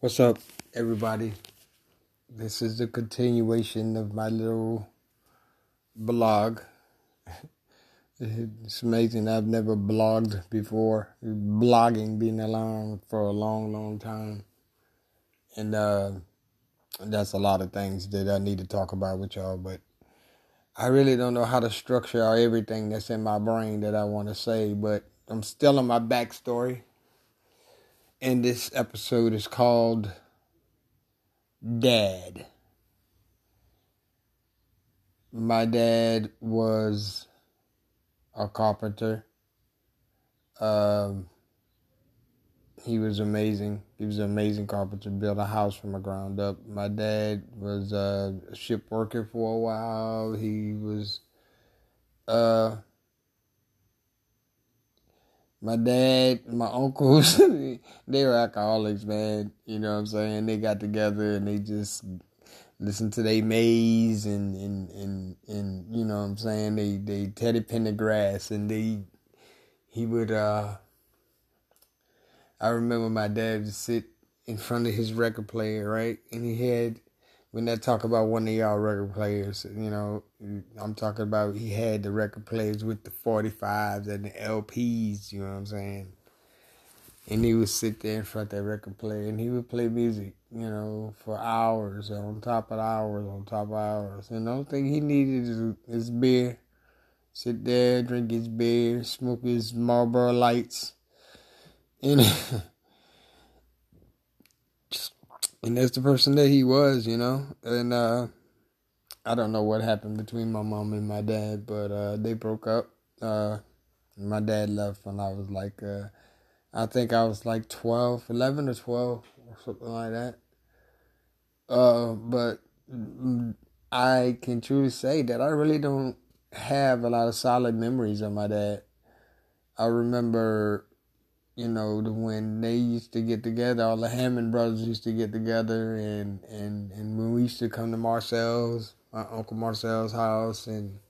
What's up, everybody? This is the continuation of my little blog. It's amazing. I've never blogged before. Blogging been around for a long, long time, and uh, that's a lot of things that I need to talk about with y'all. But I really don't know how to structure everything that's in my brain that I want to say. But I'm still on my backstory, and this episode is called dad. My dad was a carpenter. Um, he was amazing. He was an amazing carpenter. Built a house from the ground up. My dad was uh, a ship worker for a while. He was uh, my dad, my uncles, they were alcoholics, man. You know what I'm saying? They got together and they just listened to their maze and, and, and, and, you know what I'm saying? They, they Teddy Pendergrass and they, he would, uh, I remember my dad would sit in front of his record player, right? And he had when they talk about one of y'all record players, you know, I'm talking about he had the record players with the 45s and the LPs, you know what I'm saying? And he would sit there in front of that record player and he would play music, you know, for hours, on top of hours, on top of hours. And the only thing he needed is his beer. Sit there, drink his beer, smoke his Marlboro lights. And and that's the person that he was, you know. And uh, I don't know what happened between my mom and my dad, but uh, they broke up. Uh, my dad left when I was like, uh, I think I was like 12, 11 or 12 or something like that. Uh, but I can truly say that I really don't have a lot of solid memories of my dad. I remember you know, when they used to get together, all the Hammond brothers used to get together, and and and when we used to come to Marcel's, my uncle Marcel's house, and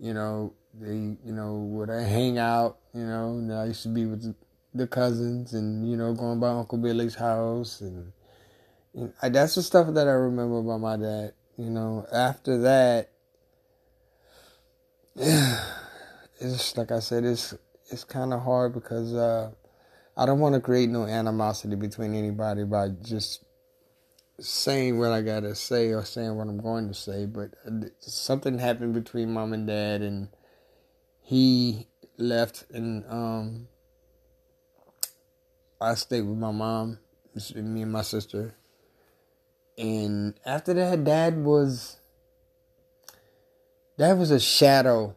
you know, they you know would hang out, you know, and I used to be with the cousins, and you know, going by Uncle Billy's house, and, and I, that's the stuff that I remember about my dad. You know, after that, it's like I said, it's it's kind of hard because. uh I don't want to create no animosity between anybody by just saying what I gotta say or saying what I'm going to say, but something happened between mom and dad, and he left, and um, I stayed with my mom, me and my sister, and after that, dad was dad was a shadow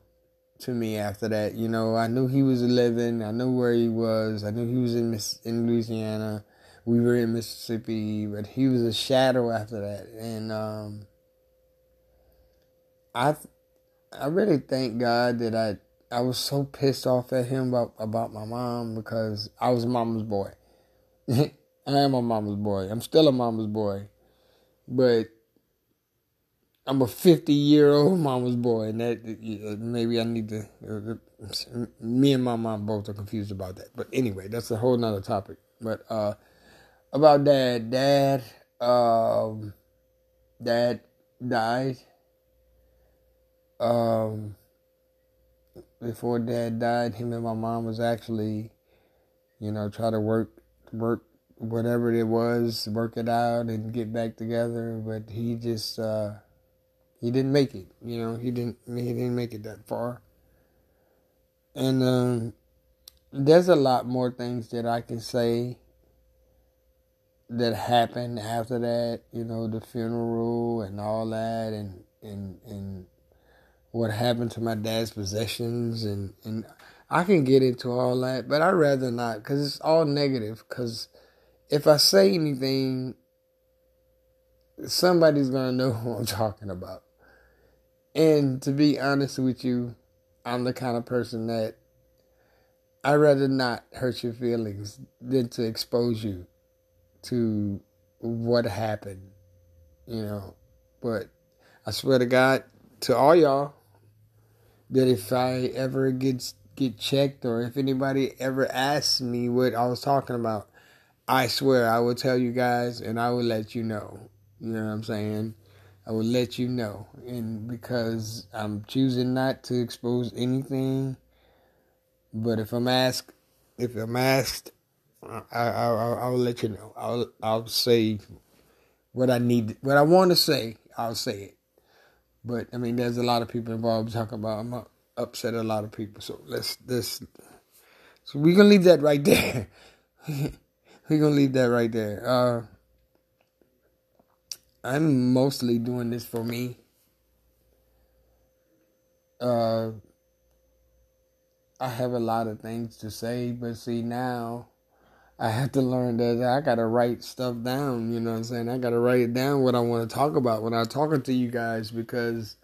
to me after that. You know, I knew he was living. I knew where he was. I knew he was in Miss, in Louisiana. We were in Mississippi, but he was a shadow after that. And um, I I really thank God that I I was so pissed off at him about about my mom because I was mama's boy. I am a mama's boy. I'm still a mama's boy, but I'm a 50 year old mama's boy, and that maybe I need to. Uh, me and my mom both are confused about that. But anyway, that's a whole nother topic. But uh, about dad, dad, um, dad died. Um, before dad died, him and my mom was actually, you know, try to work work whatever it was, work it out and get back together. But he just. Uh, he didn't make it. You know, he didn't he didn't make it that far. And um, there's a lot more things that I can say that happened after that. You know, the funeral and all that, and and and what happened to my dad's possessions, and and I can get into all that, but I'd rather not because it's all negative. Because if I say anything, somebody's gonna know who I'm talking about. And to be honest with you, I'm the kind of person that I'd rather not hurt your feelings than to expose you to what happened, you know. But I swear to God, to all y'all, that if I ever get get checked or if anybody ever asks me what I was talking about, I swear I will tell you guys and I will let you know. You know what I'm saying? I will let you know. And because I'm choosing not to expose anything, but if I'm asked, if I'm asked, I, I, I, will let you know. I'll, I'll say what I need, what I want to say. I'll say it. But I mean, there's a lot of people involved. Talking about I'm upset a lot of people. So let's this. So we're gonna leave that right there. we're gonna leave that right there. Uh, I'm mostly doing this for me. Uh, I have a lot of things to say, but see now I have to learn that I gotta write stuff down, you know what I'm saying? I gotta write it down what I wanna talk about when I'm talking to you guys because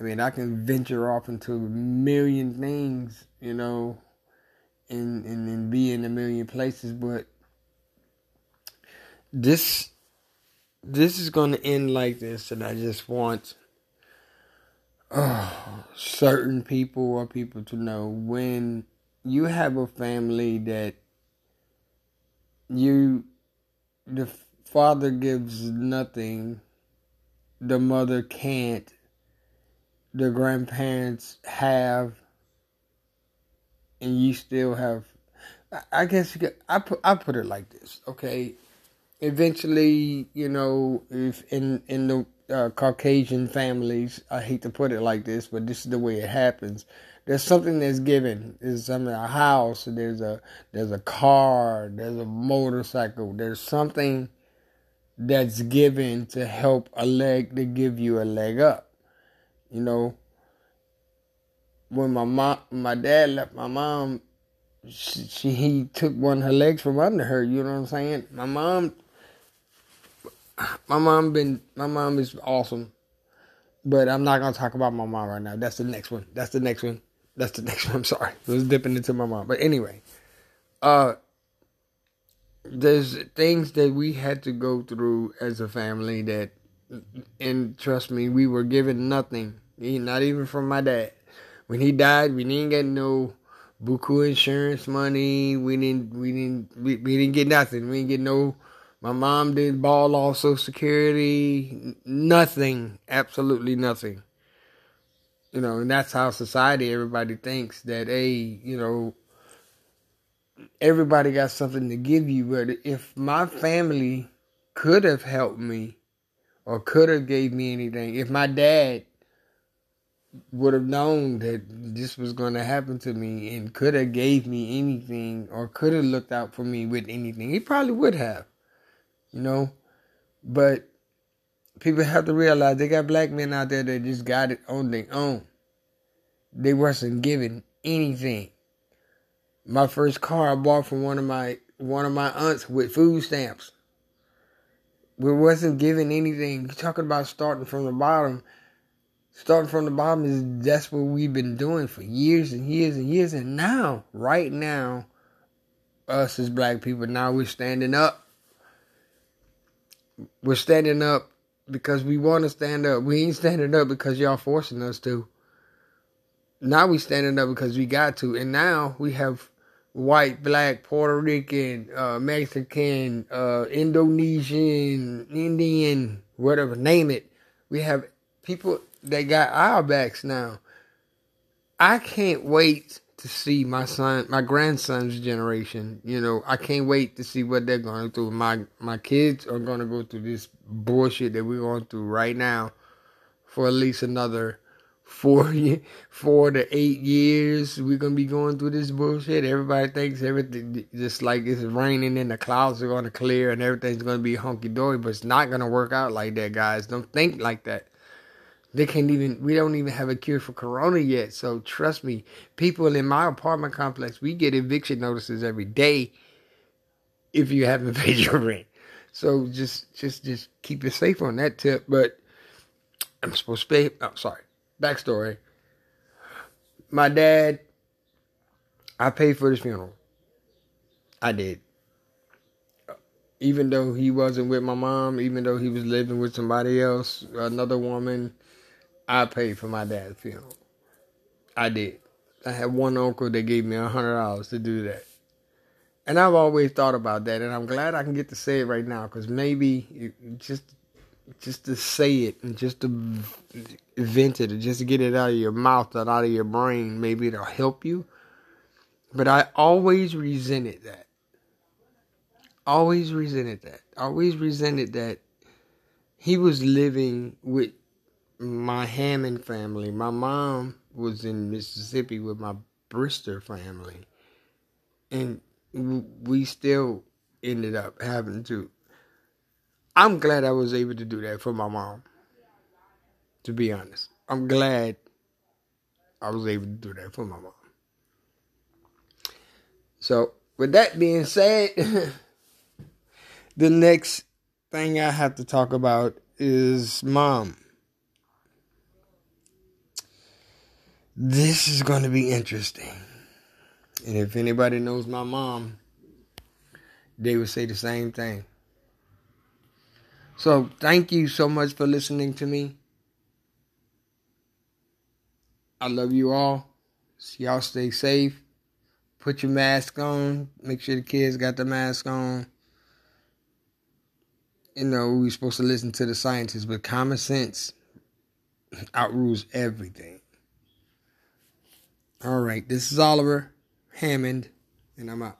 I mean I can venture off into a million things, you know, and and, and be in a million places, but this this is gonna end like this and I just want oh, certain people or people to know when you have a family that you the father gives nothing the mother can't the grandparents have and you still have i guess you could, i put i put it like this okay eventually you know if in in the uh, caucasian families i hate to put it like this but this is the way it happens there's something that's given. There's something a house. There's a there's a car. There's a motorcycle. There's something that's given to help a leg to give you a leg up. You know, when my mom, my dad left my mom, she, she he took one of her legs from under her. You know what I'm saying? My mom, my mom been my mom is awesome, but I'm not gonna talk about my mom right now. That's the next one. That's the next one. That's the next one. I'm sorry. It was dipping into my mom. But anyway, uh, there's things that we had to go through as a family that, and trust me, we were given nothing. Not even from my dad. When he died, we didn't get no buku insurance money. We didn't. We didn't. We, we didn't get nothing. We didn't get no. My mom didn't ball off Social Security. Nothing. Absolutely nothing. You know, and that's how society, everybody thinks that, hey, you know, everybody got something to give you. But if my family could have helped me or could have gave me anything, if my dad would have known that this was going to happen to me and could have gave me anything or could have looked out for me with anything, he probably would have, you know. But people have to realize they got black men out there that just got it on their own. They wasn't given anything. My first car I bought from one of my one of my aunts with food stamps. We wasn't given anything. You're talking about starting from the bottom. Starting from the bottom is that's what we've been doing for years and years and years. And now, right now, us as black people, now we're standing up. We're standing up because we want to stand up. We ain't standing up because y'all forcing us to. Now we standing up because we got to, and now we have white, black, Puerto Rican, uh, Mexican, uh, Indonesian, Indian, whatever, name it. We have people that got our backs now. I can't wait to see my son, my grandson's generation. You know, I can't wait to see what they're going through. My my kids are going to go through this bullshit that we're going through right now for at least another four four to eight years. We're gonna be going through this bullshit. Everybody thinks everything just like it's raining and the clouds are gonna clear and everything's gonna be hunky dory, but it's not gonna work out like that, guys. Don't think like that. They can't even. We don't even have a cure for Corona yet. So trust me, people in my apartment complex, we get eviction notices every day if you haven't paid your rent. So just, just, just keep it safe on that tip. But I'm supposed to pay. I'm oh, sorry. Backstory. My dad. I paid for his funeral. I did. Even though he wasn't with my mom, even though he was living with somebody else, another woman, I paid for my dad's funeral. I did. I had one uncle that gave me a hundred dollars to do that. And I've always thought about that, and I'm glad I can get to say it right now because maybe just just to say it and just to vent it and just to get it out of your mouth and out of your brain, maybe it'll help you. But I always resented that. Always resented that. Always resented that he was living with my Hammond family. My mom was in Mississippi with my Brister family. And we still ended up having to I'm glad I was able to do that for my mom. To be honest, I'm glad I was able to do that for my mom. So, with that being said, the next thing I have to talk about is mom. This is going to be interesting. And if anybody knows my mom, they would say the same thing. So thank you so much for listening to me. I love you all. Y'all stay safe. Put your mask on. Make sure the kids got the mask on. You know, we're supposed to listen to the scientists, but common sense outrules everything. All right, this is Oliver Hammond, and I'm out.